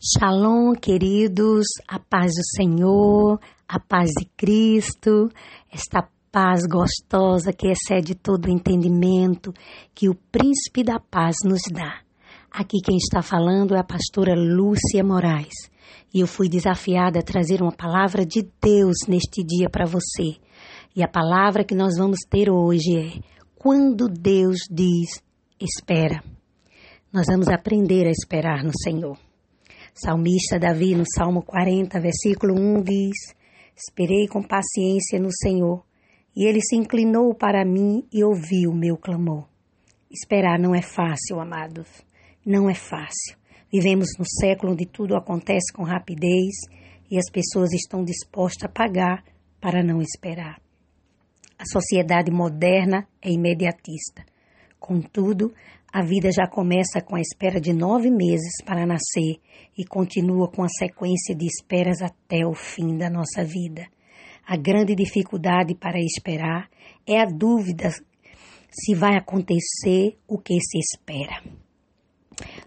Shalom, queridos, a paz do Senhor, a paz de Cristo, esta paz gostosa que excede todo o entendimento que o Príncipe da Paz nos dá. Aqui quem está falando é a pastora Lúcia Moraes e eu fui desafiada a trazer uma palavra de Deus neste dia para você. E a palavra que nós vamos ter hoje é: quando Deus diz, espera. Nós vamos aprender a esperar no Senhor. Salmista Davi, no Salmo 40, versículo 1, diz: Esperei com paciência no Senhor, e ele se inclinou para mim e ouviu o meu clamor. Esperar não é fácil, amados. Não é fácil. Vivemos no século onde tudo acontece com rapidez e as pessoas estão dispostas a pagar para não esperar. A sociedade moderna é imediatista. Contudo, a vida já começa com a espera de nove meses para nascer e continua com a sequência de esperas até o fim da nossa vida. A grande dificuldade para esperar é a dúvida se vai acontecer o que se espera.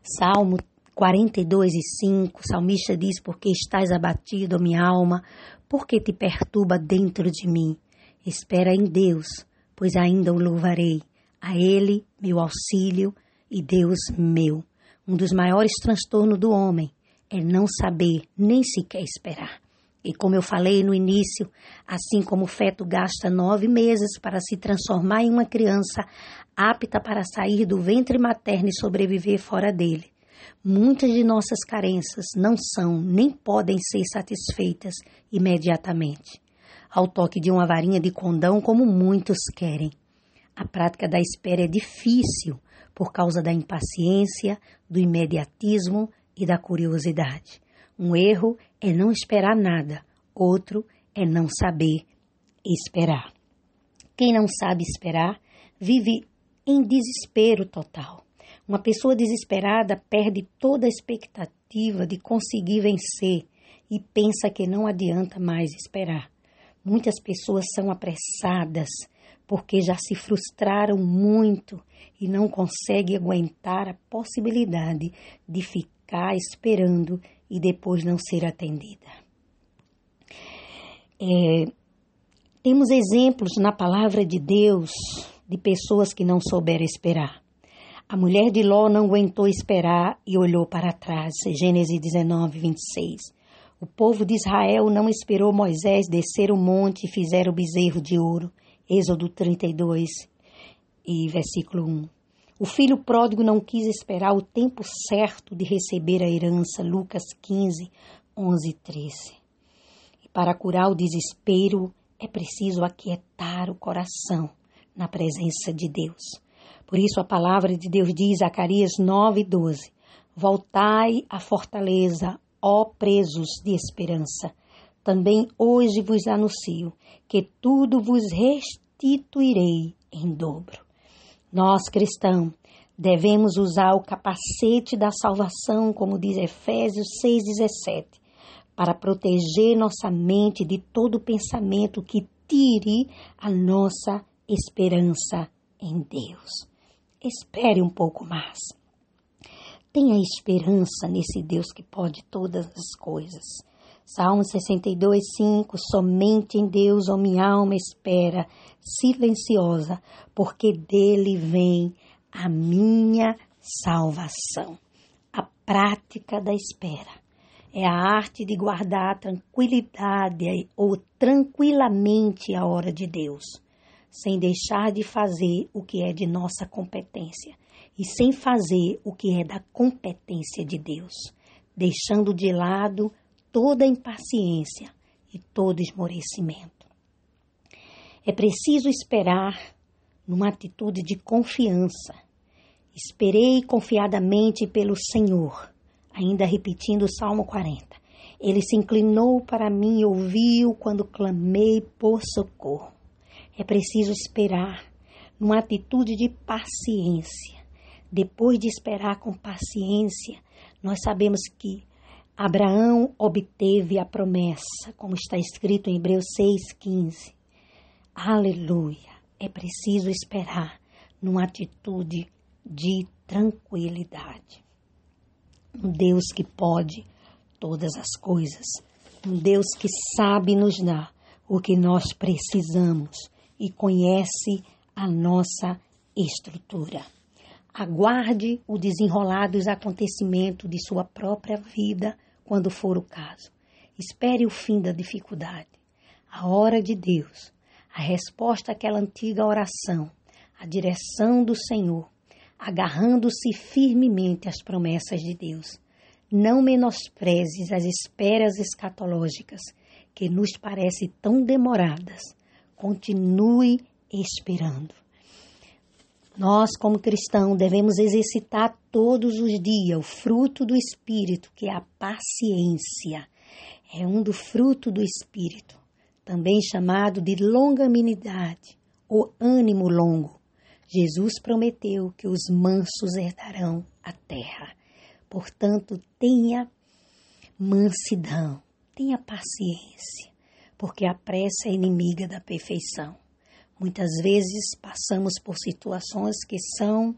Salmo 42 e 5, o salmista diz: Porque estás abatido, minha alma, porque te perturba dentro de mim. Espera em Deus, pois ainda o louvarei a Ele, meu auxílio e Deus meu. Um dos maiores transtornos do homem é não saber nem sequer esperar. E como eu falei no início, assim como o feto gasta nove meses para se transformar em uma criança apta para sair do ventre materno e sobreviver fora dele, muitas de nossas carências não são nem podem ser satisfeitas imediatamente, ao toque de uma varinha de condão, como muitos querem. A prática da espera é difícil por causa da impaciência, do imediatismo e da curiosidade. Um erro é não esperar nada, outro é não saber esperar. Quem não sabe esperar vive em desespero total. Uma pessoa desesperada perde toda a expectativa de conseguir vencer e pensa que não adianta mais esperar. Muitas pessoas são apressadas porque já se frustraram muito e não conseguem aguentar a possibilidade de ficar esperando e depois não ser atendida. É, temos exemplos na palavra de Deus de pessoas que não souberam esperar. A mulher de Ló não aguentou esperar e olhou para trás. Gênesis 19, 26. O povo de Israel não esperou Moisés descer o monte e fizer o bezerro de ouro. Êxodo 32 e versículo 1. O filho pródigo não quis esperar o tempo certo de receber a herança. Lucas 15, 11 e 13. E para curar o desespero é preciso aquietar o coração na presença de Deus. Por isso a palavra de Deus diz, Zacarias 9, 12: Voltai à fortaleza, ó presos de esperança. Também hoje vos anuncio que tudo vos restituirei em dobro. Nós, cristãos, devemos usar o capacete da salvação, como diz Efésios 6,17, para proteger nossa mente de todo pensamento que tire a nossa esperança em Deus. Espere um pouco mais. Tenha esperança nesse Deus que pode todas as coisas. Salmo 62, 5. Somente em Deus, ó minha alma, espera, silenciosa, porque dele vem a minha salvação. A prática da espera é a arte de guardar a tranquilidade ou tranquilamente a hora de Deus, sem deixar de fazer o que é de nossa competência e sem fazer o que é da competência de Deus, deixando de lado toda impaciência e todo esmorecimento. É preciso esperar numa atitude de confiança. Esperei confiadamente pelo Senhor, ainda repetindo o Salmo 40. Ele se inclinou para mim e ouviu quando clamei por socorro. É preciso esperar numa atitude de paciência. Depois de esperar com paciência, nós sabemos que Abraão obteve a promessa, como está escrito em Hebreus 6,15. Aleluia! É preciso esperar numa atitude de tranquilidade. Um Deus que pode todas as coisas. Um Deus que sabe nos dar o que nós precisamos e conhece a nossa estrutura. Aguarde o desenrolar dos acontecimentos de sua própria vida quando for o caso. Espere o fim da dificuldade, a hora de Deus, a resposta àquela antiga oração, a direção do Senhor, agarrando-se firmemente às promessas de Deus. Não menosprezes as esperas escatológicas que nos parecem tão demoradas. Continue esperando. Nós, como cristãos, devemos exercitar todos os dias o fruto do Espírito, que é a paciência. É um do fruto do Espírito, também chamado de longanimidade ou ânimo longo. Jesus prometeu que os mansos herdarão a terra. Portanto, tenha mansidão, tenha paciência, porque a pressa é inimiga da perfeição. Muitas vezes passamos por situações que são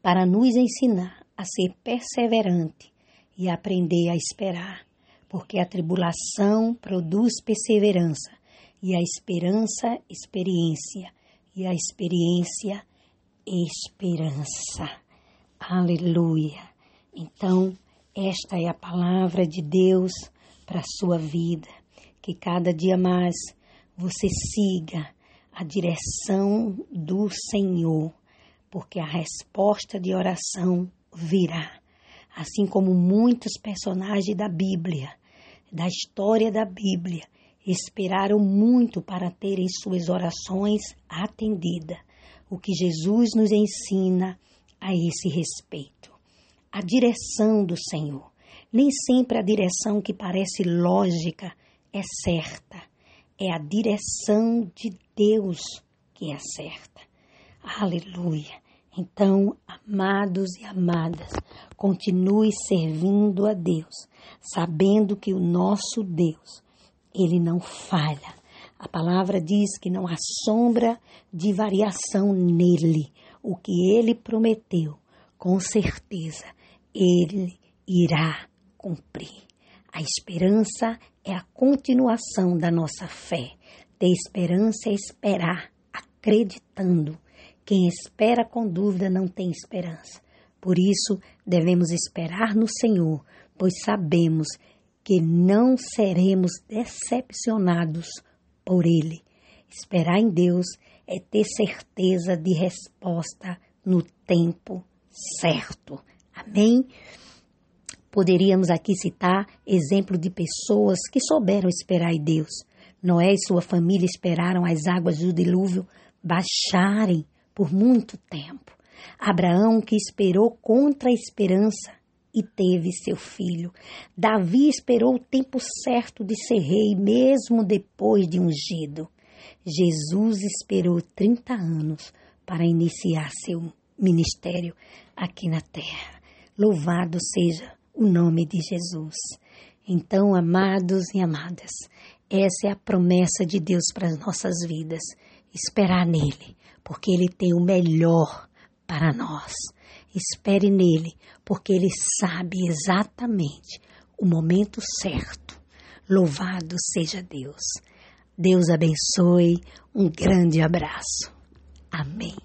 para nos ensinar a ser perseverante e aprender a esperar, porque a tribulação produz perseverança e a esperança, experiência e a experiência, esperança. Aleluia. Então, esta é a palavra de Deus para a sua vida. Que cada dia mais você siga a direção do Senhor, porque a resposta de oração virá. Assim como muitos personagens da Bíblia, da história da Bíblia, esperaram muito para terem suas orações atendidas. O que Jesus nos ensina a esse respeito. A direção do Senhor. Nem sempre a direção que parece lógica é certa. É a direção de Deus que é certa. Aleluia. Então, amados e amadas, continue servindo a Deus, sabendo que o nosso Deus ele não falha. A palavra diz que não há sombra de variação nele. O que ele prometeu, com certeza, ele irá cumprir. A esperança é a continuação da nossa fé. Ter esperança é esperar, acreditando. Quem espera com dúvida não tem esperança. Por isso, devemos esperar no Senhor, pois sabemos que não seremos decepcionados por Ele. Esperar em Deus é ter certeza de resposta no tempo certo. Amém? Poderíamos aqui citar exemplo de pessoas que souberam esperar em Deus. Noé e sua família esperaram as águas do dilúvio baixarem por muito tempo. Abraão, que esperou contra a esperança, e teve seu filho. Davi esperou o tempo certo de ser rei, mesmo depois de ungido. Jesus esperou 30 anos para iniciar seu ministério aqui na terra. Louvado seja o nome de Jesus. Então, amados e amadas, essa é a promessa de Deus para as nossas vidas. Esperar nele, porque ele tem o melhor para nós. Espere nele, porque ele sabe exatamente o momento certo. Louvado seja Deus. Deus abençoe. Um grande abraço. Amém.